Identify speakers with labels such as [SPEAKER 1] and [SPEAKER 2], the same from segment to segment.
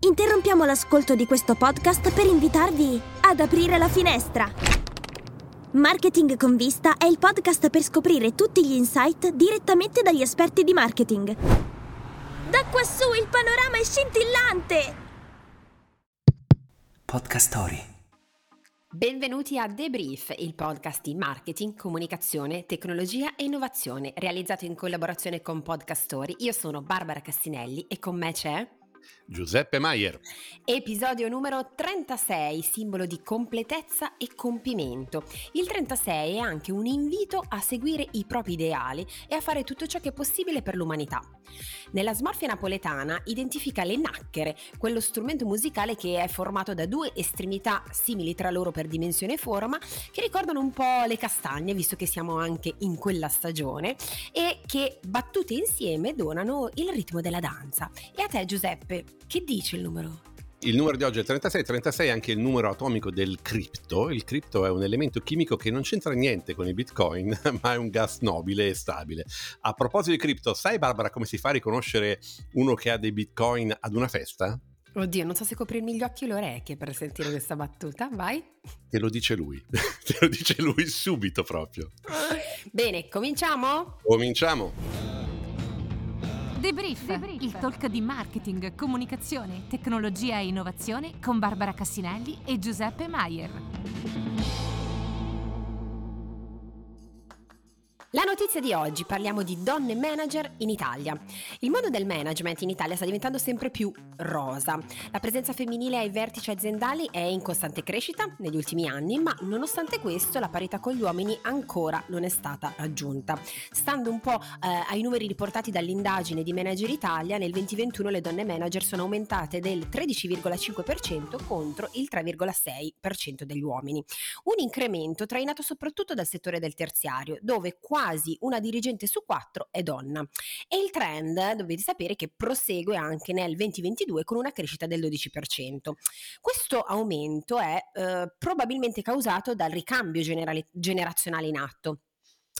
[SPEAKER 1] Interrompiamo l'ascolto di questo podcast per invitarvi ad aprire la finestra. Marketing con vista è il podcast per scoprire tutti gli insight direttamente dagli esperti di marketing. Da quassù il panorama è scintillante!
[SPEAKER 2] Podcast Story.
[SPEAKER 3] Benvenuti a Debrief, il podcast di marketing, comunicazione, tecnologia e innovazione, realizzato in collaborazione con Podcast Story. Io sono Barbara Cassinelli e con me c'è
[SPEAKER 4] Giuseppe Maier.
[SPEAKER 3] Episodio numero 36, simbolo di completezza e compimento. Il 36 è anche un invito a seguire i propri ideali e a fare tutto ciò che è possibile per l'umanità. Nella smorfia napoletana identifica le nacchere, quello strumento musicale che è formato da due estremità simili tra loro per dimensione e forma, che ricordano un po' le castagne, visto che siamo anche in quella stagione, e che battute insieme donano il ritmo della danza. E a te Giuseppe, che dice il numero?
[SPEAKER 4] Il numero di oggi è 36, 36 è anche il numero atomico del cripto. Il cripto è un elemento chimico che non c'entra niente con i bitcoin, ma è un gas nobile e stabile. A proposito di cripto, sai Barbara come si fa a riconoscere uno che ha dei bitcoin ad una festa?
[SPEAKER 3] Oddio, non so se coprirmi gli occhi o le orecchie per sentire questa battuta, vai.
[SPEAKER 4] Te lo dice lui, te lo dice lui subito proprio.
[SPEAKER 3] Bene, cominciamo?
[SPEAKER 4] Cominciamo.
[SPEAKER 5] Debrief, Debrief, il talk di marketing, comunicazione, tecnologia e innovazione con Barbara Cassinelli e Giuseppe Maier.
[SPEAKER 3] La notizia di oggi parliamo di donne manager in Italia. Il mondo del management in Italia sta diventando sempre più rosa. La presenza femminile ai vertici aziendali è in costante crescita negli ultimi anni, ma nonostante questo la parità con gli uomini ancora non è stata raggiunta. Stando un po' eh, ai numeri riportati dall'indagine di Manager Italia, nel 2021 le donne manager sono aumentate del 13,5% contro il 3,6% degli uomini. Un incremento trainato soprattutto dal settore del terziario, dove quasi una dirigente su quattro è donna. E il trend, dovete sapere, che prosegue anche nel 2022 con una crescita del 12%. Questo aumento è eh, probabilmente causato dal ricambio generale, generazionale in atto.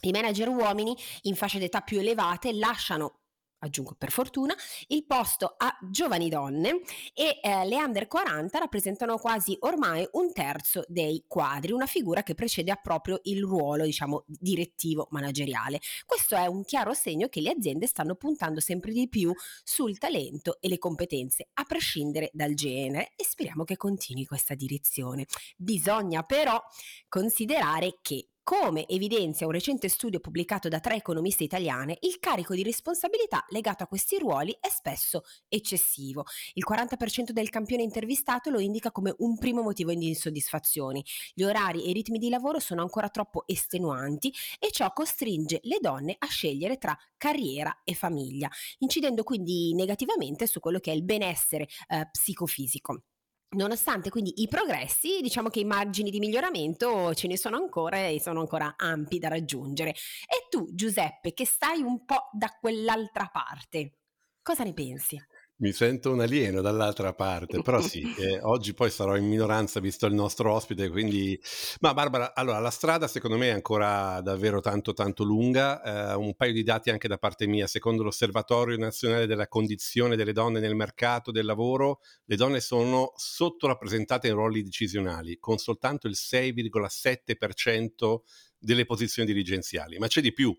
[SPEAKER 3] I manager uomini in fasce d'età più elevate lasciano aggiungo per fortuna, il posto a giovani donne e eh, le under 40 rappresentano quasi ormai un terzo dei quadri, una figura che precede a proprio il ruolo, diciamo, direttivo manageriale. Questo è un chiaro segno che le aziende stanno puntando sempre di più sul talento e le competenze, a prescindere dal genere e speriamo che continui questa direzione. Bisogna però considerare che come evidenzia un recente studio pubblicato da tre economiste italiane, il carico di responsabilità legato a questi ruoli è spesso eccessivo. Il 40% del campione intervistato lo indica come un primo motivo di insoddisfazioni. Gli orari e i ritmi di lavoro sono ancora troppo estenuanti e ciò costringe le donne a scegliere tra carriera e famiglia, incidendo quindi negativamente su quello che è il benessere eh, psicofisico. Nonostante quindi i progressi, diciamo che i margini di miglioramento ce ne sono ancora e sono ancora ampi da raggiungere. E tu, Giuseppe, che stai un po' da quell'altra parte, cosa ne pensi?
[SPEAKER 4] Mi sento un alieno dall'altra parte, però sì, eh, oggi poi sarò in minoranza visto il nostro ospite, quindi... Ma Barbara, allora la strada secondo me è ancora davvero tanto tanto lunga, eh, un paio di dati anche da parte mia, secondo l'Osservatorio Nazionale della Condizione delle Donne nel mercato del lavoro, le donne sono sottorappresentate in ruoli decisionali, con soltanto il 6,7% delle posizioni dirigenziali, ma c'è di più,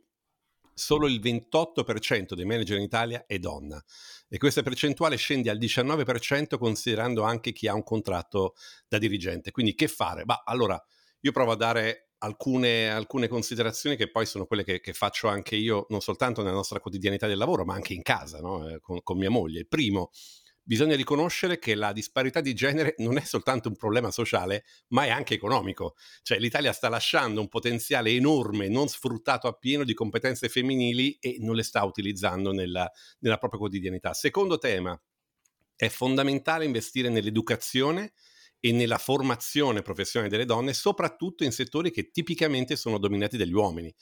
[SPEAKER 4] solo il 28% dei manager in Italia è donna e questa percentuale scende al 19% considerando anche chi ha un contratto da dirigente. Quindi che fare? Bah, allora io provo a dare alcune, alcune considerazioni che poi sono quelle che, che, faccio anche io, non soltanto nella nostra quotidianità del lavoro, ma anche in casa, no? eh, con, con mia moglie. Primo, bisogna riconoscere che la disparità di genere non è soltanto un problema sociale, ma è anche economico. Cioè l'Italia sta lasciando un potenziale enorme, non sfruttato appieno di competenze femminili e non le sta utilizzando nella, nella propria quotidianità. Secondo tema, è fondamentale investire nell'educazione e nella formazione professionale delle donne, soprattutto in settori che tipicamente sono dominati dagli uomini.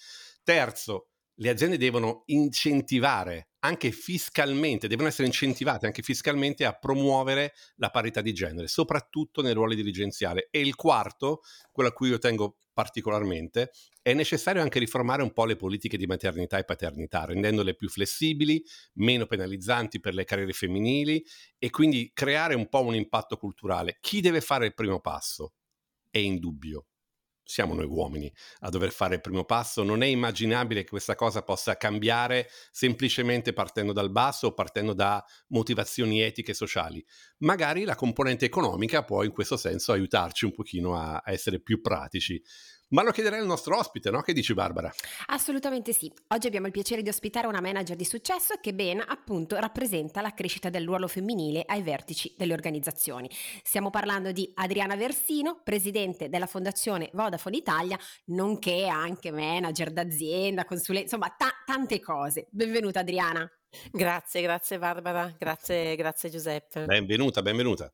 [SPEAKER 4] Terzo, le aziende devono incentivare anche fiscalmente, devono essere incentivate anche fiscalmente a promuovere la parità di genere, soprattutto nei ruoli dirigenziali. E il quarto, quello a cui io tengo particolarmente, è necessario anche riformare un po' le politiche di maternità e paternità, rendendole più flessibili, meno penalizzanti per le carriere femminili e quindi creare un po' un impatto culturale. Chi deve fare il primo passo? È indubbio siamo noi uomini a dover fare il primo passo. Non è immaginabile che questa cosa possa cambiare semplicemente partendo dal basso o partendo da motivazioni etiche e sociali. Magari la componente economica può in questo senso aiutarci un pochino a, a essere più pratici. Ma lo chiederei al nostro ospite, no? Che dici Barbara?
[SPEAKER 3] Assolutamente sì. Oggi abbiamo il piacere di ospitare una manager di successo che ben appunto rappresenta la crescita del ruolo femminile ai vertici delle organizzazioni. Stiamo parlando di Adriana Versino, presidente della Fondazione Vodafone Italia, nonché anche manager d'azienda, consulente, insomma ta- tante cose. Benvenuta Adriana.
[SPEAKER 2] Grazie, grazie Barbara, grazie, grazie Giuseppe.
[SPEAKER 4] Benvenuta, benvenuta.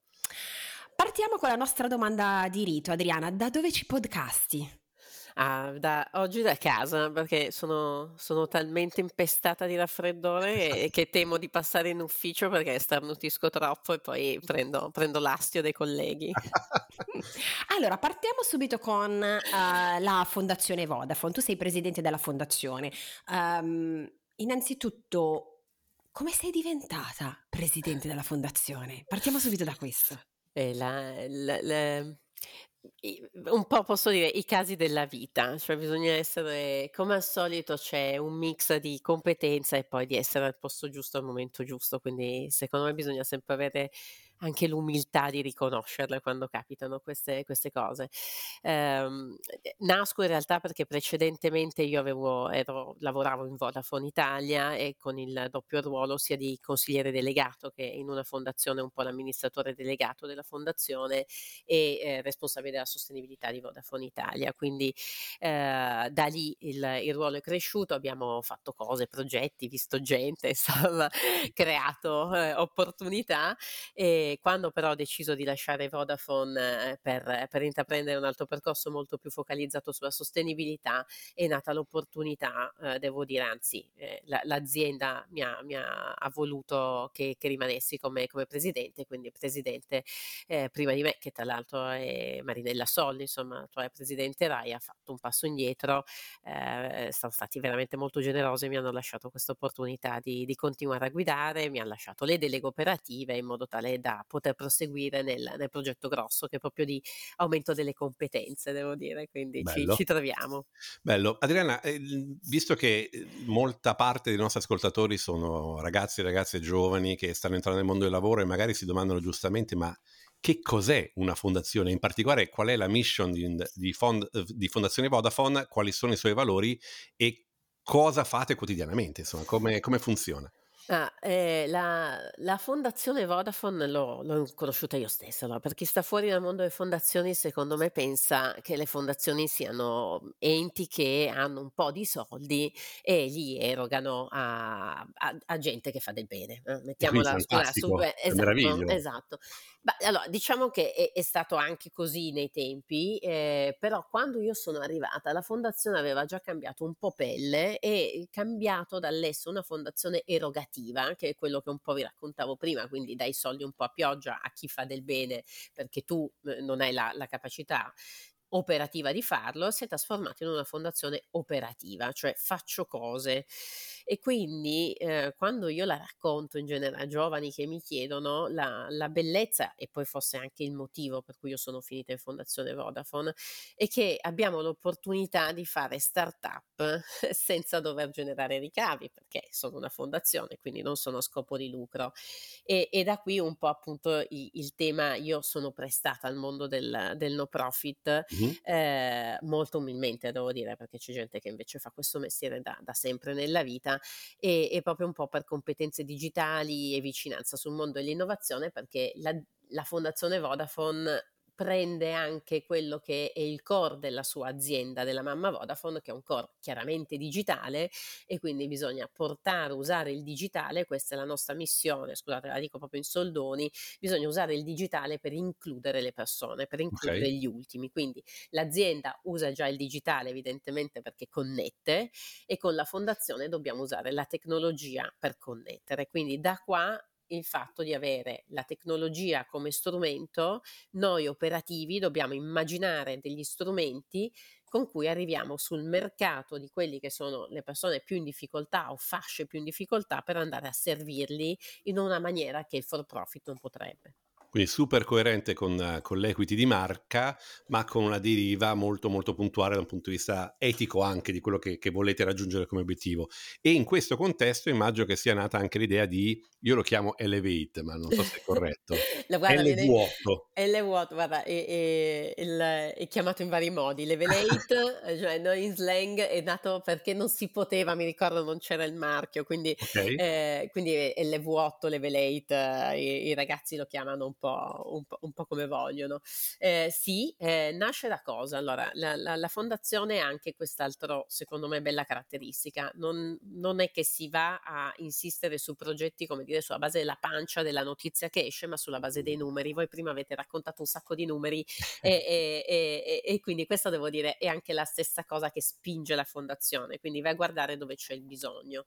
[SPEAKER 3] Partiamo con la nostra domanda di rito, Adriana. Da dove ci podcasti?
[SPEAKER 2] Ah, da, oggi da casa perché sono, sono talmente impestata di raffreddore che temo di passare in ufficio perché starnutisco troppo e poi prendo, prendo l'astio dei colleghi.
[SPEAKER 3] allora, partiamo subito con uh, la Fondazione Vodafone. Tu sei presidente della fondazione. Um, innanzitutto, come sei diventata presidente della fondazione? Partiamo subito da questo.
[SPEAKER 2] Eh, la, la, la un po' posso dire i casi della vita, cioè bisogna essere, come al solito c'è un mix di competenza e poi di essere al posto giusto al momento giusto, quindi secondo me bisogna sempre avere anche l'umiltà di riconoscerle quando capitano queste, queste cose. Um, nasco in realtà perché precedentemente io avevo, ero, lavoravo in Vodafone Italia e con il doppio ruolo sia di consigliere delegato che in una fondazione un po' l'amministratore delegato della fondazione e eh, responsabile della sostenibilità di Vodafone Italia. Quindi eh, da lì il, il, ruolo è cresciuto, abbiamo fatto cose, progetti, visto gente, insomma, creato eh, opportunità. E, quando però ho deciso di lasciare Vodafone eh, per, per, intraprendere un altro percorso molto più focalizzato sulla sostenibilità, è nata l'opportunità, eh, devo dire, anzi, eh, la, l'azienda mi ha, mi ha, ha voluto che, che, rimanessi come, come presidente, quindi presidente eh, prima di me, che tra l'altro è Marinella Solli, insomma, l'attuale presidente RAI, ha fatto un passo indietro, eh, sono stati veramente molto generosi, mi hanno lasciato questa opportunità di, di continuare a guidare, mi hanno lasciato le deleghe operative in modo tale da poter proseguire nel, nel, progetto grosso che è proprio di aumento delle competenze, devo dire, quindi ci, ci, troviamo.
[SPEAKER 4] Bello. Adriana, eh, visto che eh, molta parte dei nostri ascoltatori sono ragazzi e ragazze giovani che stanno entrando nel mondo del lavoro e magari si domandano giustamente ma che cos'è una fondazione, in particolare qual è la mission di, di, fond, di Fondazione Vodafone, quali sono i suoi valori e cosa fate quotidianamente, insomma, come, come funziona?
[SPEAKER 2] Ah, eh, la, la fondazione Vodafone l'ho, l'ho conosciuta io stessa, no? per chi sta fuori dal mondo delle fondazioni secondo me pensa che le fondazioni siano enti che hanno un po' di soldi e li erogano a, a, a gente che fa del bene. Eh? Mettiamola
[SPEAKER 4] su, esatto,
[SPEAKER 2] esatto. Beh, allora, diciamo che è, è, stato anche così nei tempi, eh, però quando io sono arrivata la fondazione aveva già cambiato un po' pelle e cambiato dall'essere una fondazione erogativa, che è quello che un po' vi raccontavo prima, quindi dai soldi un po' a pioggia a chi fa del bene perché tu eh, non hai la, la capacità operativa di farlo, si è trasformato in una fondazione operativa, cioè faccio cose. E quindi eh, quando io la racconto in genere a giovani che mi chiedono la, la, bellezza, e poi fosse anche il motivo per cui io sono finita in Fondazione Vodafone, è che abbiamo l'opportunità di fare start-up senza dover generare ricavi, perché sono una fondazione, quindi non sono a scopo di lucro. E, e da qui un po' appunto il, il, tema, io sono prestata al mondo del, del no profit. Mm Mh-mh. eh, molto umilmente devo dire, perché c'è gente che invece fa questo mestiere da, da sempre nella vita e, e, proprio un po' per competenze digitali e vicinanza sul mondo dell'innovazione, perché la, la Fondazione Vodafone prende anche quello che è il core della sua azienda, della mamma Vodafone, che è un core chiaramente digitale e quindi bisogna portare, usare il digitale, questa è la nostra missione, scusate la dico proprio in soldoni, bisogna usare il digitale per includere le persone, per includere okay. gli ultimi. Quindi l'azienda usa già il digitale evidentemente perché connette e con la fondazione dobbiamo usare la tecnologia per connettere. Quindi da qua il fatto di avere la tecnologia come strumento, noi operativi dobbiamo immaginare degli strumenti con cui arriviamo sul mercato di quelli che sono le persone più in difficoltà o fasce più in difficoltà per andare a servirli in una maniera che il for profit non potrebbe.
[SPEAKER 4] Quindi super coerente con, con, l'equity di marca, ma con una deriva molto molto puntuale da un punto di vista etico anche di quello che, che volete raggiungere come obiettivo. E in questo contesto immagino che sia nata anche l'idea di, io lo chiamo Elevate, ma non so se è corretto.
[SPEAKER 2] L vuoto. L vuoto, guarda, è, è, è, è, chiamato in vari modi. Levelate, cioè noi in slang è nato perché non si poteva, mi ricordo non c'era il marchio, quindi, okay. eh, quindi L vuoto, Levelate, i, i ragazzi lo chiamano un po' un po', un po come vogliono. Eh, sì, eh, nasce da cosa? Allora, la, la, la, fondazione ha anche quest'altro, secondo me, bella caratteristica. Non, non, è che si va a insistere su progetti, come dire, sulla base della pancia della notizia che esce, ma sulla base dei numeri. Voi prima avete raccontato un sacco di numeri e, e, e, e quindi questo devo dire è anche la stessa cosa che spinge la fondazione, quindi vai a guardare dove c'è il bisogno.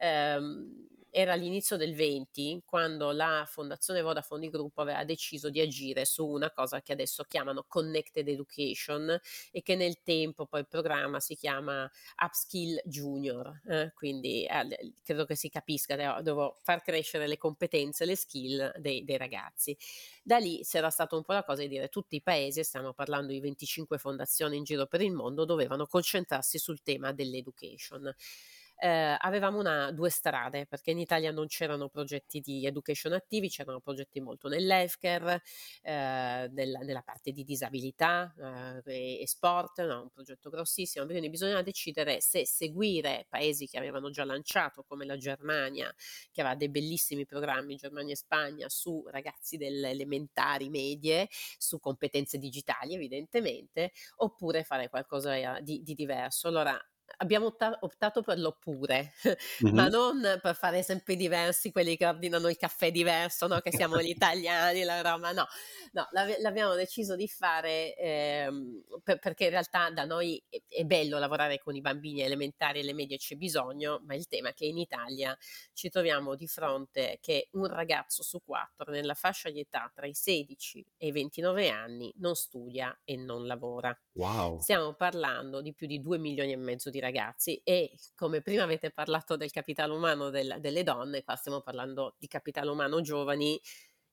[SPEAKER 2] Um, era l'inizio del 20 quando la fondazione Vodafone Gruppo aveva deciso di agire su una cosa che adesso chiamano Connected Education e che nel tempo poi il programma si chiama Upskill Junior, eh, quindi eh, credo che si capisca, devo far crescere le competenze, le skill dei, dei ragazzi. Da lì si era stata un po' la cosa di dire tutti i paesi, stiamo parlando di 25 fondazioni in giro per il mondo, dovevano concentrarsi sul tema dell'education eh, avevamo una, due strade, perché in Italia non c'erano progetti di education attivi, c'erano progetti molto nell'healthcare, eh, nella, nella, parte di disabilità eh, e, sport, no, un progetto grossissimo, quindi bisognava decidere se seguire paesi che avevano già lanciato, come la Germania, che aveva dei bellissimi programmi, Germania e Spagna, su ragazzi delle elementari, medie, su competenze digitali evidentemente, oppure fare qualcosa di, di diverso. Allora, abbiamo optato per l'oppure, mm-hmm. ma non per fare esempi diversi, quelli che ordinano il caffè diverso, no? che siamo gli italiani, la roba, no, no l'abbiamo deciso di fare ehm, per, perché in realtà da noi è, è, bello lavorare con i bambini elementari e le medie c'è bisogno, ma il tema è che in Italia ci troviamo di fronte che un ragazzo su quattro nella fascia di età tra i 16 e i 29 anni non studia e non lavora.
[SPEAKER 4] Wow.
[SPEAKER 2] Stiamo parlando di più di 2 milioni e mezzo di ragazzi e come prima avete parlato del capitale umano del, delle donne, qua stiamo parlando di capitale umano giovani.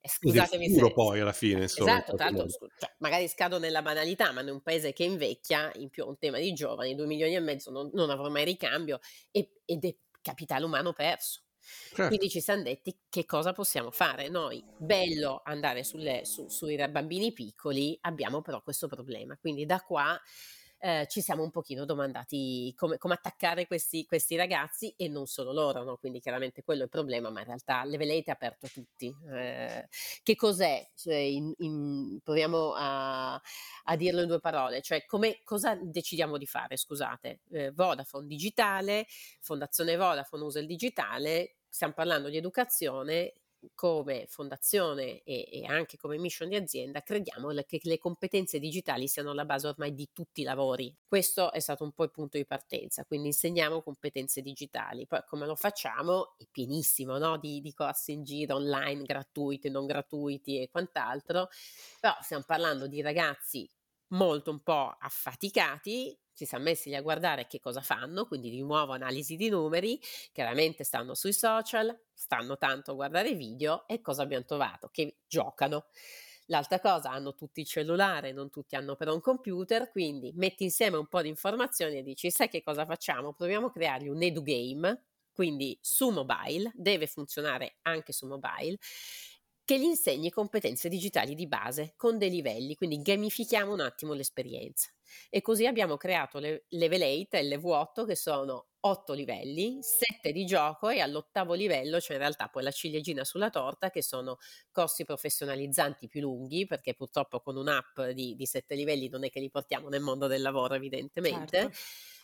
[SPEAKER 4] Scusatemi se... poi alla fine, insomma.
[SPEAKER 2] Esatto, tanto, cioè, magari scado nella banalità, ma in un paese che invecchia, in più un tema di giovani, 2 milioni e mezzo non, non avrò mai ricambio e, ed è capitale umano perso. Certo. Quindi ci siamo detti che cosa possiamo fare noi. Bello andare sulle, su, sui bambini piccoli, abbiamo però questo problema. Quindi da qua eh, ci siamo un pochino domandati come, come attaccare questi, questi, ragazzi e non solo loro, no? quindi chiaramente quello è il problema, ma in realtà Levelate è aperto a tutti. Eh, che cos'è? Cioè, in, in, proviamo a, a, dirlo in due parole, cioè come, cosa decidiamo di fare? Scusate, eh, Vodafone digitale, Fondazione Vodafone usa il digitale, stiamo parlando di educazione, come fondazione e, e, anche come mission di azienda crediamo che le competenze digitali siano la base ormai di tutti i lavori. Questo è stato un po' il punto di partenza, quindi insegniamo competenze digitali. Poi come lo facciamo? È pienissimo no? di, di corsi in giro online, gratuiti, non gratuiti e quant'altro, però stiamo parlando di ragazzi molto un po' affaticati ci siamo messi a guardare che cosa fanno, quindi di nuovo analisi di numeri, chiaramente stanno sui social, stanno tanto a guardare video e cosa abbiamo trovato? Che giocano. L'altra cosa, hanno tutti il cellulare, non tutti hanno però un computer, quindi metti insieme un po' di informazioni e dici, sai che cosa facciamo? Proviamo a creargli un edu game, quindi su mobile, deve funzionare anche su mobile, che gli insegni competenze digitali di base con dei livelli, quindi gamifichiamo un attimo l'esperienza. E così abbiamo creato le Level 8 e Level 8 che sono otto livelli, sette di gioco e all'ottavo livello c'è in realtà poi la ciliegina sulla torta che sono corsi professionalizzanti più lunghi perché purtroppo con un'app di, di sette livelli non è che li portiamo nel mondo del lavoro evidentemente. Certo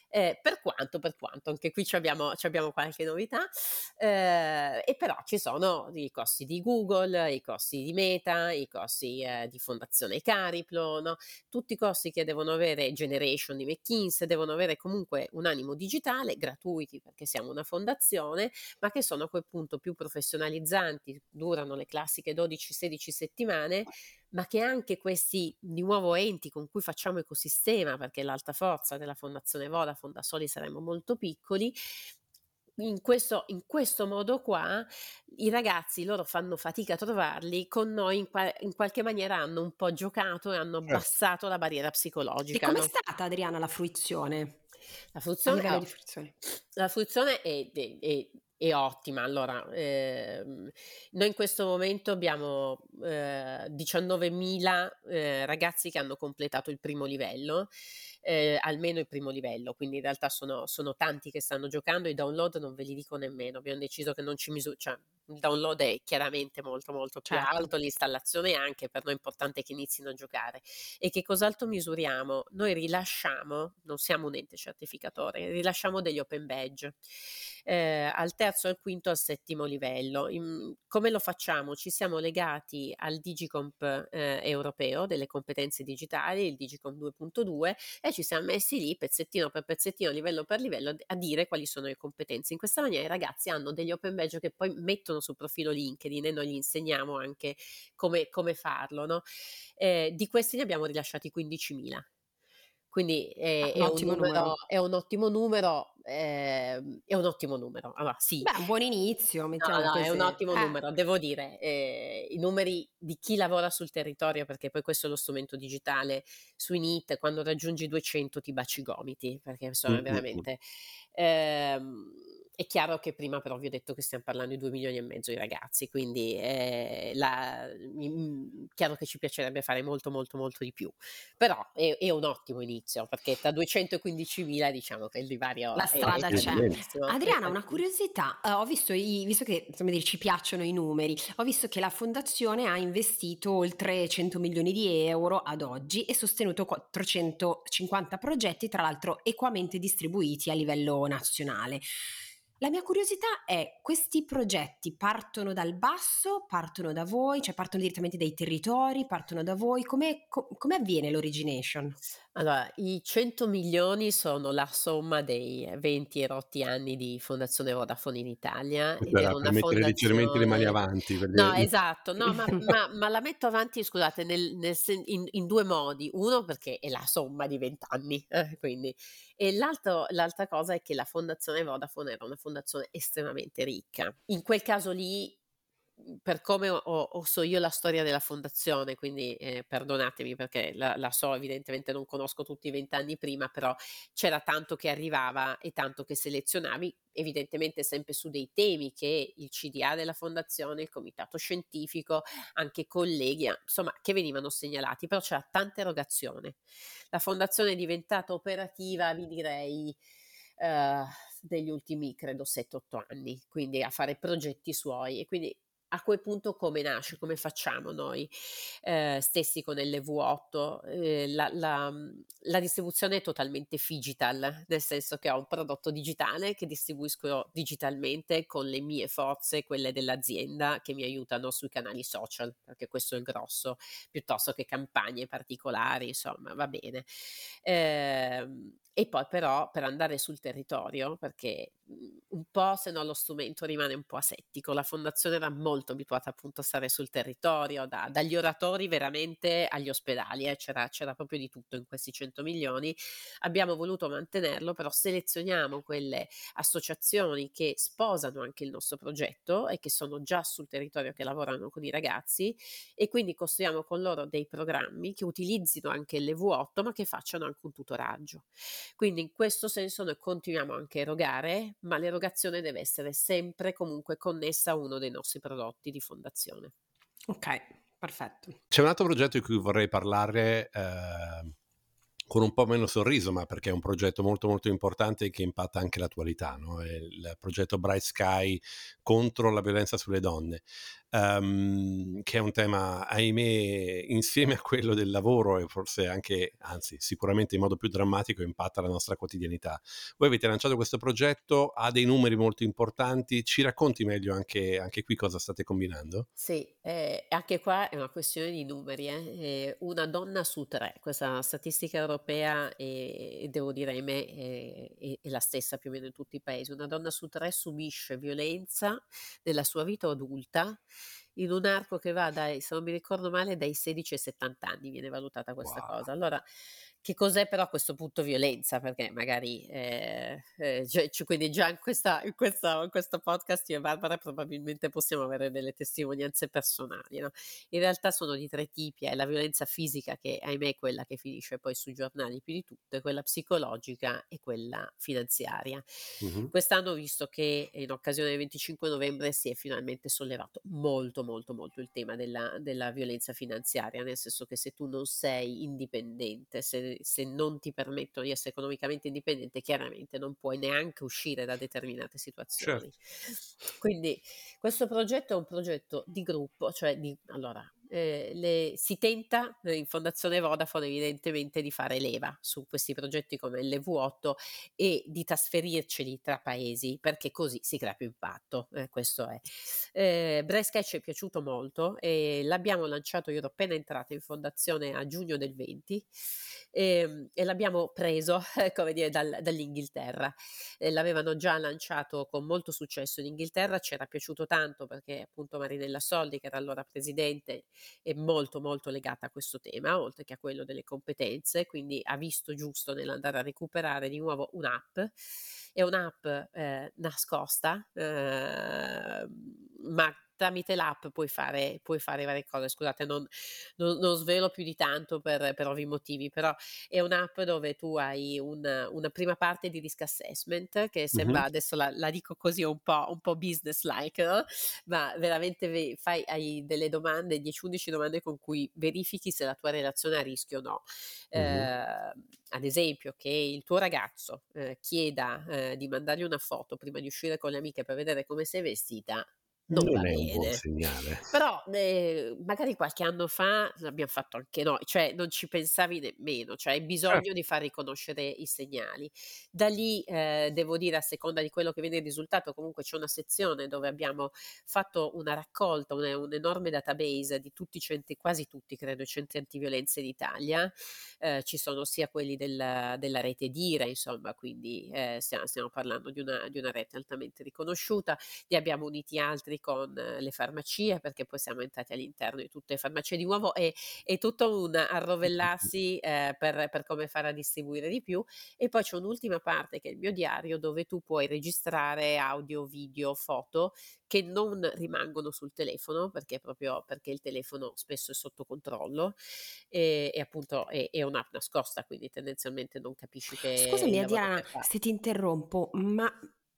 [SPEAKER 2] eh, per quanto, per quanto, anche qui abbiamo, abbiamo qualche novità, eh, e però ci sono i costi di Google, i costi di Meta, i costi eh, di Fondazione Cariplo, no? tutti i costi che devono avere Generation di McKinsey, devono avere comunque un animo digitale, gratuiti perché siamo una fondazione, ma che sono a quel punto più professionalizzanti, durano le classiche 12-16 settimane ma che anche questi di nuovo enti con cui facciamo ecosistema, perché l'alta forza della Fondazione Vodafone da soli saremmo molto piccoli, in questo, in questo, modo qua i ragazzi loro fanno fatica a trovarli, con noi in, qua, in qualche maniera hanno un po' giocato e hanno certo. abbassato la barriera psicologica.
[SPEAKER 3] E com'è no? stata Adriana la fruizione?
[SPEAKER 2] La fruizione, oh, fruizione. La fruizione è, è, è è ottima. Allora, ehm, noi in questo momento abbiamo eh, 19.000 eh, ragazzi che hanno completato il primo livello, eh, almeno il primo livello, quindi in realtà sono, sono, tanti che stanno giocando, i download non ve li dico nemmeno, abbiamo deciso che non ci misuriamo, cioè il download è chiaramente molto molto più certo. alto, l'installazione è anche per noi importante che inizino a giocare. E che cos'altro misuriamo? Noi rilasciamo, non siamo un ente certificatore, rilasciamo degli open badge eh, al terzo, al quinto, al settimo livello. In, come lo facciamo? Ci siamo legati al Digicomp eh, europeo delle competenze digitali, il Digicomp 2.2 e ci siamo messi lì pezzettino per pezzettino, livello per livello a dire quali sono le competenze. In questa maniera i ragazzi hanno degli open badge che poi mettono sul profilo LinkedIn e noi gli insegniamo anche come, come farlo. No? Eh, di questi ne abbiamo rilasciati 15.000. Quindi è, ah, un, è, un numero, è un, ottimo numero, eh, è un ottimo numero. Allora, sì.
[SPEAKER 3] Beh, un buon inizio, mettiamo
[SPEAKER 2] no,
[SPEAKER 3] no,
[SPEAKER 2] è un ottimo eh. numero, devo dire. Eh, I numeri di chi lavora sul territorio, perché poi questo è lo strumento digitale, su Init, quando raggiungi 200 ti baci i gomiti, perché sono mm-hmm. veramente... Ehm, è chiaro che prima però vi ho detto che stiamo parlando di 2 milioni e mezzo di ragazzi, quindi è la, mh, chiaro che ci piacerebbe fare molto molto molto di più, però è, è un ottimo inizio perché tra 215 mila diciamo che il divario
[SPEAKER 3] la strada è, c'è. Adriana, una curiosità, uh, ho visto, i, visto che dire, ci piacciono i numeri, ho visto che la fondazione ha investito oltre 100 milioni di euro ad oggi e sostenuto 450 progetti, tra l'altro equamente distribuiti a livello nazionale. La mia curiosità è, questi progetti partono dal basso, partono da voi, cioè partono direttamente dai territori, partono da voi, come, co- come avviene l'origination?
[SPEAKER 2] Allora, i 100 milioni sono la somma dei 20 erotti anni di Fondazione Vodafone in Italia.
[SPEAKER 4] Ed era una per mettere leggermente le mani avanti.
[SPEAKER 2] Per no, esatto, no, ma, ma, ma, la metto avanti, scusate, nel, nel, in, in, due modi. Uno perché è la somma di 20 anni, eh, quindi. E l'altra cosa è che la Fondazione Vodafone era una fondazione estremamente ricca. In quel caso lì per come ho, ho, so io la storia della fondazione, quindi eh, perdonatemi perché la, la, so, evidentemente non conosco tutti i vent'anni prima, però c'era tanto che arrivava e tanto che selezionavi, evidentemente sempre su dei temi che il CDA della fondazione, il comitato scientifico, anche colleghi, insomma, che venivano segnalati, però c'era tanta erogazione. La fondazione è diventata operativa, vi direi... Uh, degli ultimi credo 7-8 anni, quindi a fare progetti suoi e quindi a quel punto come nasce, come facciamo noi eh, stessi con l'EV8? Eh, la, la, mhmm, la, distribuzione è totalmente digital, nel senso che ho un prodotto digitale che distribuisco digitalmente con le mie forze, quelle dell'azienda che mi aiutano sui canali social, perché questo è il grosso, piuttosto che campagne particolari, insomma, va bene. Eh, e poi però per andare sul territorio, perché mhmm, un po' se no lo strumento rimane un po' asettico, la fondazione era molto abituata appunto a stare sul territorio, da, dagli oratori veramente agli ospedali, eh, c'era, c'era, proprio di tutto in questi 100 milioni, abbiamo voluto mantenerlo, però selezioniamo quelle associazioni che sposano anche il nostro progetto e che sono già sul territorio, che lavorano con i ragazzi e quindi costruiamo con loro dei programmi che utilizzino anche l'EV8 ma che facciano anche un tutoraggio. Quindi in questo senso noi continuiamo anche a erogare, ma l'erogazione deve essere sempre comunque connessa a uno dei nostri prodotti di fondazione.
[SPEAKER 3] Ok, perfetto.
[SPEAKER 4] C'è un altro progetto di cui vorrei parlare. Eh con un po' meno sorriso, ma perché è un progetto molto molto importante che impatta anche l'attualità, no? è il progetto Bright Sky contro la violenza sulle donne um, che è un tema, ahimè, insieme a quello del lavoro e forse anche, anzi, sicuramente in modo più drammatico, impatta la nostra quotidianità. Voi avete lanciato questo progetto, ha dei numeri molto importanti, ci racconti meglio anche, anche qui cosa state combinando?
[SPEAKER 2] Sì, eh, anche qua è una questione di numeri. Eh. eh una donna su tre, questa statistica europea, e devo dire, ahimè, è, è la stessa più o meno in tutti i paesi. Una donna su tre subisce violenza nella sua vita adulta in un arco che va dai, se non mi ricordo male, dai 16 ai 70 anni viene valutata questa wow. cosa. Allora, che cos'è però a questo punto violenza? Perché magari, eh, eh, cioè, quindi già in, questa, in, questa, in, questo podcast io e Barbara probabilmente possiamo avere delle testimonianze personali. No? In realtà sono di tre tipi, è la violenza fisica che ahimè è quella che finisce poi sui giornali più di tutte, quella psicologica e quella finanziaria. Uh-huh. Quest'anno ho visto che in occasione del 25 novembre si è finalmente sollevato molto molto molto il tema della, della violenza finanziaria, nel senso che se tu non sei indipendente, se se, non ti permettono di essere economicamente indipendente, chiaramente non puoi neanche uscire da determinate situazioni. Certo. Quindi questo progetto è un progetto di gruppo, cioè di, allora, eh, le, si tenta eh, in Fondazione Vodafone evidentemente di fare leva su questi progetti come il LV8 e di trasferirceli tra paesi perché così si crea più impatto. Eh, questo è. Eh, Bresca ci è piaciuto molto e l'abbiamo lanciato, io ero appena entrata in fondazione a giugno del 20 e, ehm, e l'abbiamo preso come dire, dal, dall'Inghilterra. Eh, l'avevano già lanciato con molto successo in Inghilterra, ci era piaciuto tanto perché appunto Marinella Soldi, che era allora presidente, è molto molto legata a questo tema, oltre che a quello delle competenze, quindi ha visto giusto nell'andare a recuperare di nuovo un'app. È un'app eh, nascosta, eh, ma tramite l'app puoi fare, puoi fare varie cose. Scusate, non, non, non svelo più di tanto per, per, ovvi motivi, però è un'app dove tu hai una, una prima parte di risk assessment che sembra, mm-hmm. adesso la, la, dico così un po', un po business-like, no? ma veramente fai, hai delle domande, 10-11 domande con cui verifichi se la tua relazione è a rischio o no. Mm-hmm. Eh, ad esempio, che il tuo ragazzo eh, chieda eh, di mandargli una foto prima di uscire con le amiche per vedere come sei vestita, non, non va è bene. un buon segnale. Però eh, magari qualche anno fa l'abbiamo fatto anche noi, cioè non ci pensavi nemmeno, cioè hai bisogno eh. di far riconoscere i segnali. Da lì eh, devo dire a seconda di quello che viene il risultato, comunque c'è una sezione dove abbiamo fatto una raccolta, un, un enorme database di tutti i centri, quasi tutti credo, i centri antiviolenza in Italia. Eh, ci sono sia quelli della, della rete DIRA, insomma, quindi eh, stiamo, stiamo, parlando di una, di una rete altamente riconosciuta, ne abbiamo uniti altri colleghi con le farmacie, perché poi siamo entrati all'interno di tutte le farmacie di nuovo e è tutto un arrovellarsi eh, per, per, come fare a distribuire di più. E poi c'è un'ultima parte che è il mio diario dove tu puoi registrare audio, video, foto che non rimangono sul telefono perché proprio perché il telefono spesso è sotto controllo e, e appunto è, è, un'app nascosta quindi tendenzialmente non capisci che
[SPEAKER 3] scusami Adriana se ti interrompo ma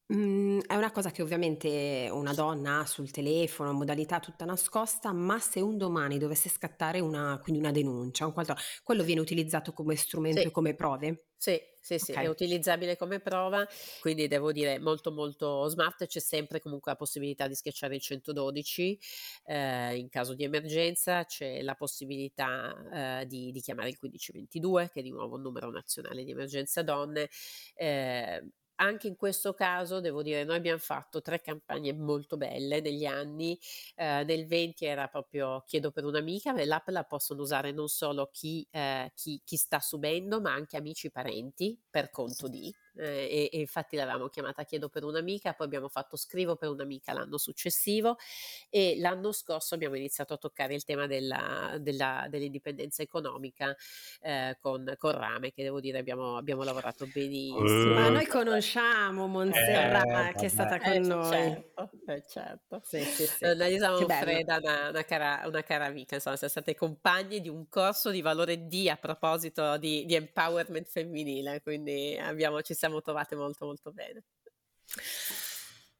[SPEAKER 3] Mhmm, è una cosa che ovviamente una donna ha sul telefono, modalità tutta nascosta, ma se un domani dovesse scattare una quindi una denuncia, un qualco quello viene utilizzato come strumento e come prove?
[SPEAKER 2] Sì, sì, sì, è utilizzabile come prova, quindi devo dire molto molto smart, c'è sempre comunque la possibilità di schiacciare il 112 eh, in caso di emergenza, c'è la possibilità eh, di, di chiamare il 1522 che è di nuovo un numero nazionale di emergenza donne. Eh, anche in questo caso devo dire, noi abbiamo fatto tre campagne molto belle negli anni, eh, nel 20 era proprio chiedo per un'amica, l'app la possono usare non solo chi, eh, chi, chi sta subendo, ma anche amici e parenti per conto di eh, e, e, infatti l'avevamo chiamata Chiedo per un'amica, poi abbiamo fatto Scrivo per un'amica l'anno successivo e l'anno scorso abbiamo iniziato a toccare il tema della, della, dell'indipendenza economica eh, con, con, Rame, che devo dire abbiamo, abbiamo lavorato benissimo.
[SPEAKER 3] Ma noi conosciamo Montserrat eh, che è stata con eh, noi.
[SPEAKER 2] Certo, eh, certo. Sì, sì, sì. Noi Freda una, una, cara, una cara amica, insomma, siamo state compagne di un corso di valore D a proposito di, di empowerment femminile, quindi abbiamo, ci siamo siamo trovate molto molto bene.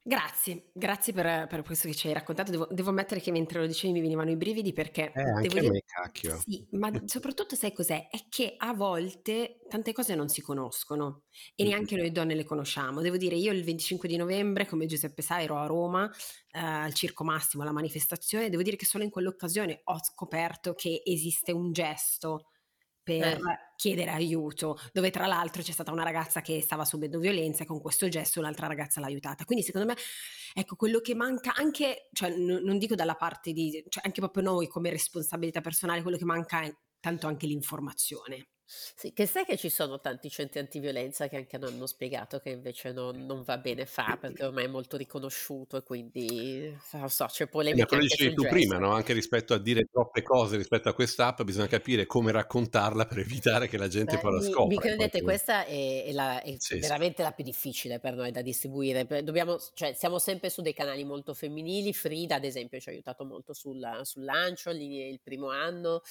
[SPEAKER 3] Grazie, grazie per, per questo che ci hai raccontato. Devo, devo ammettere che mentre lo dicevi mi venivano i brividi perché...
[SPEAKER 4] Eh, anche
[SPEAKER 3] devo
[SPEAKER 4] a me, cacchio.
[SPEAKER 3] Sì, ma soprattutto sai cos'è? È che a volte tante cose non si conoscono e neanche noi donne le conosciamo. Devo dire, io il 25 di novembre, come Giuseppe sa, ero a Roma, eh, al Circo Massimo, alla manifestazione. Devo dire che solo in quell'occasione ho scoperto che esiste un gesto per
[SPEAKER 2] Eh.
[SPEAKER 3] chiedere aiuto, dove tra l'altro c'è stata una ragazza che stava subendo violenza e con questo gesto un'altra ragazza l'ha aiutata. Quindi secondo me, ecco, quello che manca anche, cioè n- non dico dalla parte di, cioè anche proprio noi come responsabilità personale, quello che manca è tanto anche l'informazione.
[SPEAKER 2] Sì, che sai che ci sono tanti centri antiviolenza che anche hanno spiegato che invece non, non va bene fa perché ormai è molto riconosciuto e quindi non so, c'è
[SPEAKER 4] Eh, ma
[SPEAKER 2] polemica
[SPEAKER 4] quello dicevi tu prima,
[SPEAKER 2] gesto.
[SPEAKER 4] no? Anche rispetto a dire troppe cose rispetto a quest'app, bisogna capire come raccontarla per evitare che la gente
[SPEAKER 2] Ma
[SPEAKER 4] poi la
[SPEAKER 2] mi, mi
[SPEAKER 4] scopra. in
[SPEAKER 2] credete, questa è, è la- è
[SPEAKER 4] Sì, sì.
[SPEAKER 2] veramente la più difficile per noi da distribuire. Dobbiamo, cioè, siamo sempre su dei canali molto femminili. Frida, ad esempio, ci ha aiutato molto sul, sul lancio lì, il primo anno.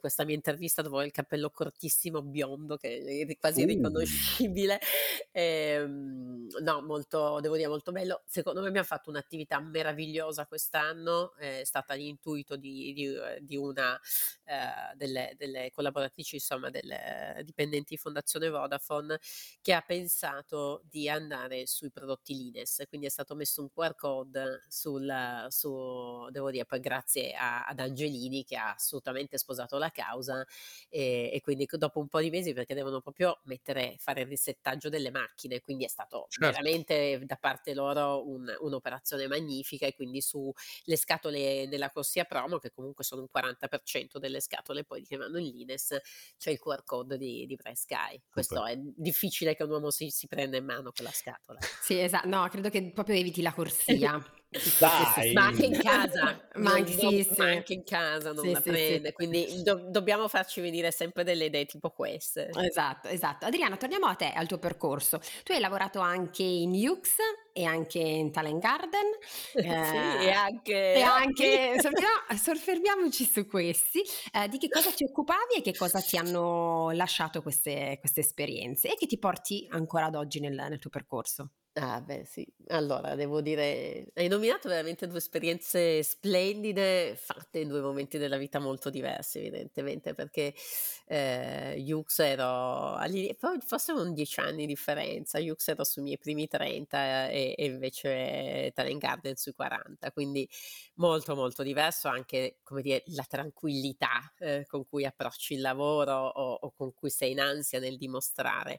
[SPEAKER 2] Questa mia intervista dove ho il cappello cortissimo biondo che è quasi
[SPEAKER 4] Uh.
[SPEAKER 2] riconoscibile. Ehm, no, molto, devo dire, molto bello. Secondo me abbiamo fatto un'attività meravigliosa quest'anno. È stata l'intuito di, di, di una eh, delle, delle collaboratrici, insomma, delle dipendenti di Fondazione Vodafone, che ha pensato di andare sui prodotti Lines. Quindi è stato messo un QR code sul, su, devo dire, poi grazie a- ad Angelini che ha assolutamente sposato la causa e, e quindi dopo un po' di mesi perché devono proprio mettere, fare il risettaggio delle macchine, quindi è stato
[SPEAKER 4] Certo.
[SPEAKER 2] veramente da parte loro un- un'operazione magnifica e quindi sulle scatole della corsia promo, che comunque sono un 40% delle scatole poi che vanno in Lines, c'è il QR code di, di Bright Sky. Questo è difficile che un uomo si, si prenda in mano quella scatola.
[SPEAKER 3] Sì, esatto, no, credo che proprio eviti la corsia.
[SPEAKER 4] Dai!
[SPEAKER 2] Ma anche in casa,
[SPEAKER 3] Ma
[SPEAKER 2] non-
[SPEAKER 3] anche- sì, sì.
[SPEAKER 2] ma anche in casa non
[SPEAKER 3] Sì,
[SPEAKER 2] la
[SPEAKER 3] sì, sì.
[SPEAKER 2] prende, quindi do- dobbiamo farci venire sempre delle idee tipo queste.
[SPEAKER 3] Esatto, esatto. Adriana, torniamo a te, al tuo percorso. Tu hai lavorato anche in Yux e anche in Talent Garden.
[SPEAKER 2] Sì, e anche,
[SPEAKER 3] E anche, soffermiamo- soffermiamoci su questi. Eh, di che cosa ti occupavi e che cosa ti hanno lasciato queste, queste esperienze e che ti porti ancora ad oggi nel, nel tuo percorso?
[SPEAKER 2] Ah, beh, sì. Allora, devo dire, hai nominato veramente due esperienze splendide, fatte in due momenti della vita molto diversi, evidentemente, perché eh, Yux ero, poi forse un dieci anni di differenza, Yux ero sui miei primi 30 e, e invece Talent Garden sui 40, quindi molto molto diverso anche, come dire, la tranquillità eh, con cui approcci il lavoro o, o con cui sei in ansia nel dimostrare.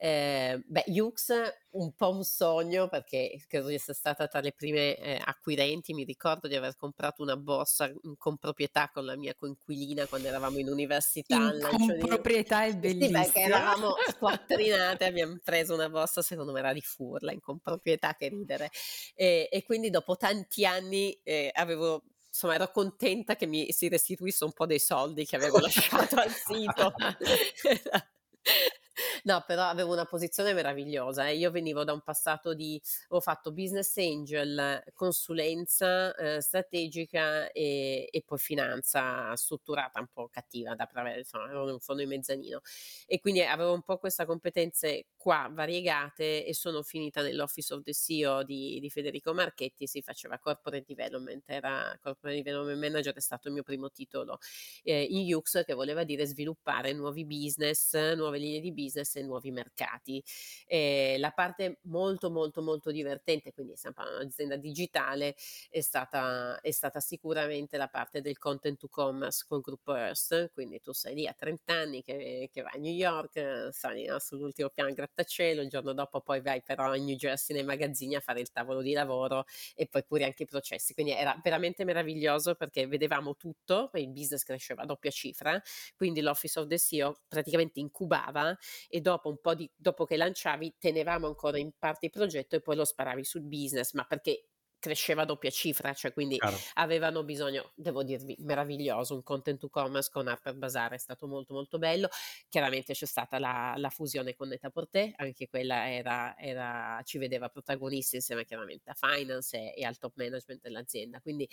[SPEAKER 2] Eh, beh, Yux un po' un sogno perché credo di essere stata tra le prime eh, acquirenti. Mi ricordo di aver comprato una borsa in comproprietà con la mia coinquilina quando eravamo in università.
[SPEAKER 3] In comproprietà è
[SPEAKER 2] Sì, perché
[SPEAKER 3] bellissima.
[SPEAKER 2] eravamo squattrinate, abbiamo preso una borsa, secondo me era di Furla, in comproprietà, che ridere. E, e quindi dopo tanti anni eh, avevo, insomma, ero contenta che mi si restituisse un po' dei soldi che avevo lasciato al sito. No, però avevo una posizione meravigliosa. eh. Io venivo da un passato di, ho fatto business angel, consulenza eh, strategica e, e poi finanza strutturata un po' cattiva da private, insomma, ero in fondo di mezzanino. E quindi avevo un po' queste competenze qua variegate e sono finita nell'office of the CEO di, di Federico Marchetti, si faceva corporate development, era corporate development manager, è stato il mio primo titolo eh, in UX che voleva dire sviluppare nuovi business, nuove linee di business e nuovi mercati. Eh, la parte molto molto molto divertente, quindi di un'azienda digitale, è stata, è stata sicuramente la parte del content to commerce col gruppo Earth, quindi tu sei lì a 30 anni che, che vai a New York, sali no, sull'ultimo piano grattacielo, il giorno dopo poi vai però in New Jersey nei magazzini a fare il tavolo di lavoro e poi curi anche i processi, quindi era veramente meraviglioso perché vedevamo tutto, il business cresceva a doppia cifra, quindi l'office of the CEO praticamente incubava e dopo un po' di dopo che lanciavi tenevamo ancora in parte il progetto e poi lo sparavi sul business, ma perché cresceva a doppia cifra, cioè quindi
[SPEAKER 4] Chiaro.
[SPEAKER 2] avevano bisogno, devo dirvi, meraviglioso, un content to commerce con Harper Bazaar è stato molto molto bello, chiaramente c'è stata la, la fusione con Neta Porté, anche quella era, era- ci vedeva protagonisti insieme chiaramente a finance e, e al top management dell'azienda, quindi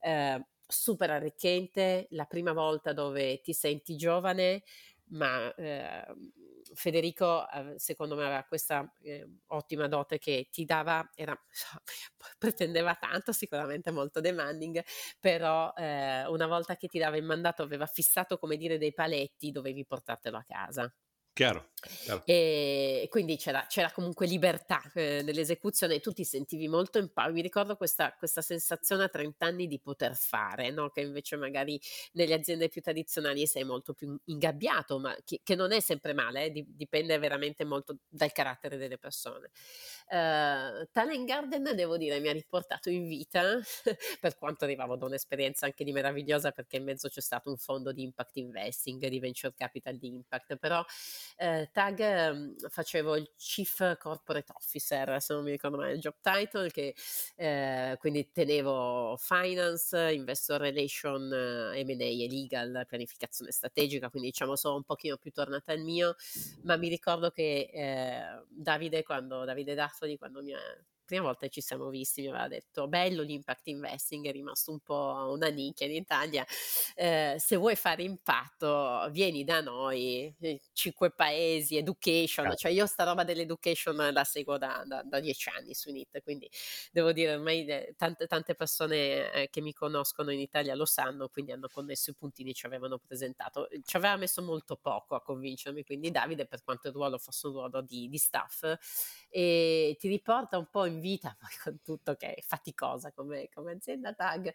[SPEAKER 2] eh, super arricchente, la prima volta dove ti senti giovane, ma eh, Federico secondo me aveva questa eh, ottima dote che ti dava, era, pretendeva tanto, sicuramente molto demanding, però eh, una volta che ti dava il mandato aveva fissato come dire dei paletti, dovevi portartelo a casa.
[SPEAKER 4] Chiaro.
[SPEAKER 2] E quindi c'era, c'era comunque libertà eh, nell'esecuzione, tu ti sentivi molto in pace. Mi ricordo questa, questa sensazione a 30 anni di poter fare, no? che invece magari nelle aziende più tradizionali sei molto più ingabbiato, ma che, che non è sempre male, eh? dipende veramente molto dal carattere delle persone. Uh, Talent Garden, devo dire, mi ha riportato in vita, per quanto arrivavo da un'esperienza anche di meravigliosa, perché in mezzo c'è stato un fondo di impact investing, di venture capital di impact, però eh, Tag eh, facevo il Chief Corporate Officer, se non mi ricordo male il job title, che eh, quindi tenevo finance, investor relation, eh, M&A e legal, pianificazione strategica, quindi diciamo sono un pochino più tornata al mio, ma mi ricordo che eh, Davide, quando, Davide Daffoli, quando mi ha prima volta ci siamo visti mi aveva detto bello l'impact investing, è rimasto un po' una nicchia in Italia, eh, se vuoi fare impatto vieni da noi, eh, cinque paesi, education, ah. cioè io sta roba dell'education la seguo da, da, da dieci anni su NIT, quindi devo dire ormai eh, tante, tante persone eh, che mi conoscono in Italia lo sanno, quindi hanno connesso i puntini, ci avevano presentato, ci aveva messo molto poco a convincermi, quindi Davide per quanto il ruolo fosse un ruolo di, di staff e ti riporta un po' in vita, poi con tutto che è faticosa come, come azienda tag,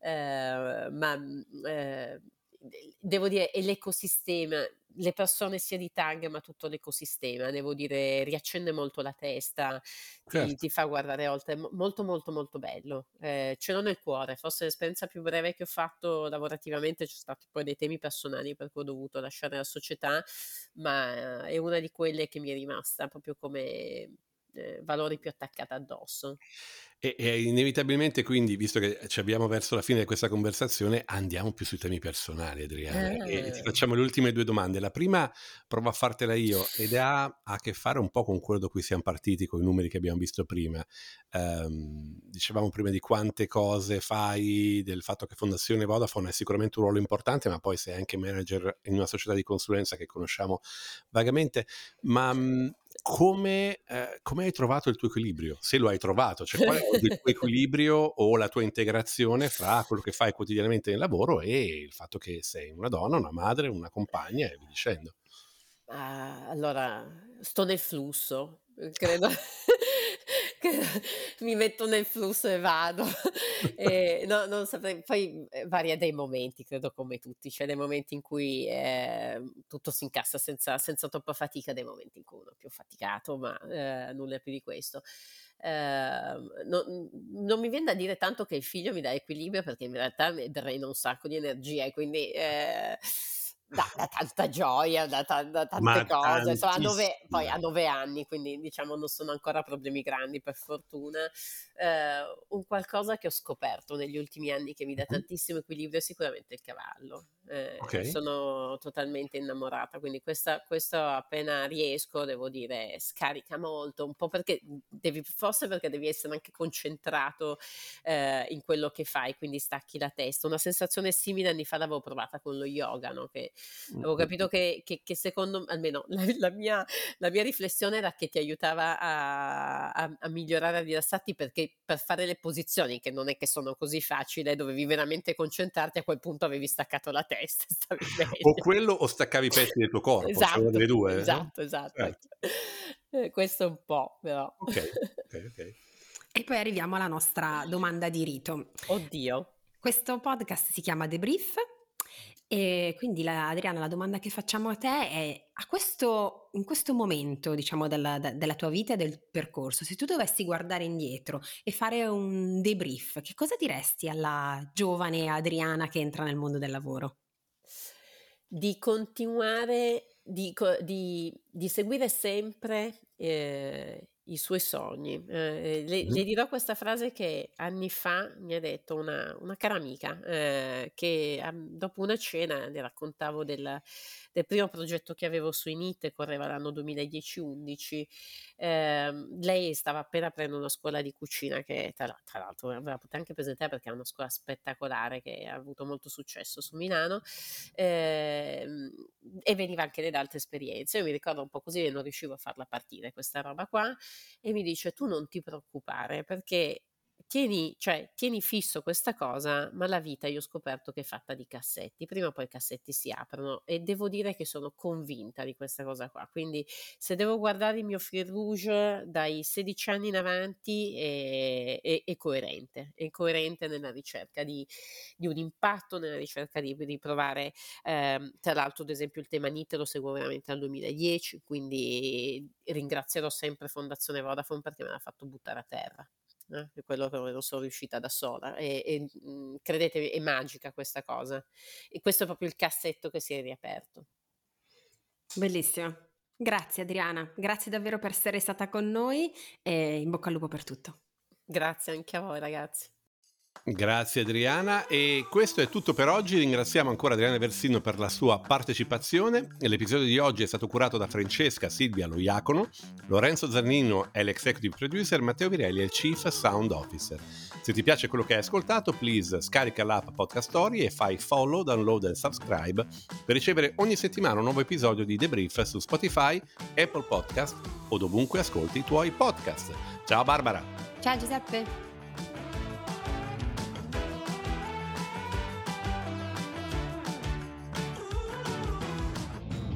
[SPEAKER 2] eh, ma eh, devo dire è l'ecosistema, le persone sia di tag ma tutto l'ecosistema, devo dire riaccende molto la testa, certo. ti, ti, fa guardare oltre, molto molto molto bello, eh, ce l'ho nel cuore, forse l'esperienza più breve che ho fatto lavorativamente, ci sono stati poi dei temi personali per cui ho dovuto lasciare la società, ma è una di quelle che mi è rimasta proprio come eh, valori più attaccati addosso.
[SPEAKER 4] E, e, inevitabilmente quindi, visto che ci abbiamo verso la fine di questa conversazione, andiamo più sui temi personali, Adriana. Eh. E ti facciamo le ultime due domande. La prima provo a fartela io ed ha a che fare un po' con quello da cui siamo partiti, con i numeri che abbiamo visto prima. Um, dicevamo prima di quante cose fai, del fatto che Fondazione Vodafone è sicuramente un ruolo importante, ma poi sei anche manager in una società di consulenza che conosciamo vagamente. Ma come, eh, come, hai trovato il tuo equilibrio? Se lo hai trovato, cioè qual è il tuo equilibrio o la tua integrazione fra quello che fai quotidianamente nel lavoro e il fatto che sei una donna, una madre, una compagna e via dicendo?
[SPEAKER 2] Uh, allora, sto nel flusso, credo. mi metto nel flusso e vado. e, no, non saprei, poi eh, varia dai momenti, credo come tutti, c'è dei momenti in cui eh, tutto si incassa senza, senza, troppa fatica, dei momenti in cui uno è più faticato, ma eh, nulla più di questo. Eh, no, non mi viene da dire tanto che il figlio mi dà equilibrio perché in realtà mi drena un sacco di energia e quindi eh, da, da, tanta gioia, da, da, da tante Ma cose. Insomma, a nove, poi a nove anni, quindi diciamo non sono ancora problemi grandi per fortuna. Eh, un qualcosa che ho scoperto negli ultimi anni che mi dà tantissimo equilibrio è sicuramente il cavallo. Eh, okay. Sono totalmente innamorata, quindi questa, questo appena riesco, devo dire, scarica molto, un po' perché devi, forse perché devi essere anche concentrato eh, in quello che fai, quindi stacchi la testa. Una sensazione simile anni fa l'avevo provata con lo yoga, no? che avevo capito che, che, che secondo almeno la, la, mia, la, mia, riflessione era che ti aiutava a, a, a migliorare, a rilassarti perché per fare le posizioni, che non è che sono così facili, dovevi veramente concentrarti, a quel punto avevi staccato la testa.
[SPEAKER 4] O quello o staccavi i pezzi del tuo corpo, esatto, cioè delle due.
[SPEAKER 2] Esatto, no? esatto. Certo. Eh, questo è un po', però.
[SPEAKER 4] Ok, ok, ok.
[SPEAKER 3] E poi arriviamo alla nostra domanda di rito.
[SPEAKER 2] Oddio.
[SPEAKER 3] Questo podcast si chiama Debrief e quindi la, Adriana, la domanda che facciamo a te è, a questo, in questo momento, diciamo, della, della, tua vita e del percorso, se tu dovessi guardare indietro e fare un debrief, che cosa diresti alla giovane Adriana che entra nel mondo del lavoro?
[SPEAKER 2] Di continuare, di, di, di seguire sempre eh, i suoi sogni. Eh, le, le, dirò questa frase che anni fa mi ha detto una, una cara amica, eh, che um, dopo una cena le raccontavo del, del, primo progetto che avevo su Init, correva l'anno 2010-11. Eh, lei stava appena aprendo una scuola di cucina che tra, tra l'altro ve la potete anche presentare perché è una scuola spettacolare che ha avuto molto successo su Milano ehm, e veniva anche da altre esperienze. Io mi ricordo un po' così e non riuscivo a farla partire questa roba qua e mi dice tu non ti preoccupare perché tieni, cioè, tieni fisso questa cosa, ma la vita io ho scoperto che è fatta di cassetti, prima o poi i cassetti si aprono e devo dire che sono convinta di questa cosa qua, quindi se devo guardare il mio fil rouge dai 16 anni in avanti è, è, è coerente, è coerente nella ricerca di, di, un impatto, nella ricerca di, di provare, eh, tra l'altro ad esempio il tema NIT lo seguo veramente dal 2010, quindi ringrazierò sempre Fondazione Vodafone perché me l'ha fatto buttare a terra eh, quello che non sono riuscita da sola e, e mh, mhmm, credete è magica questa cosa e questo è proprio il cassetto che si è riaperto.
[SPEAKER 3] Bellissimo. Grazie Adriana, grazie davvero per essere stata con noi e in bocca al lupo per tutto.
[SPEAKER 2] Grazie anche a voi ragazzi.
[SPEAKER 4] Grazie Adriana e questo è tutto per oggi, ringraziamo ancora Adriana Versino per la sua partecipazione. L'episodio di oggi è stato curato da Francesca Silvia Loiacono, Lorenzo Zannino è l'executive producer, Matteo Virelli è il chief sound officer. Se ti piace quello che hai ascoltato, please scarica l'app Podcast Story e fai follow, download e subscribe per ricevere ogni settimana un nuovo episodio di The Brief su Spotify, Apple Podcast o dovunque ascolti i tuoi podcast. Ciao Barbara!
[SPEAKER 3] Ciao Giuseppe!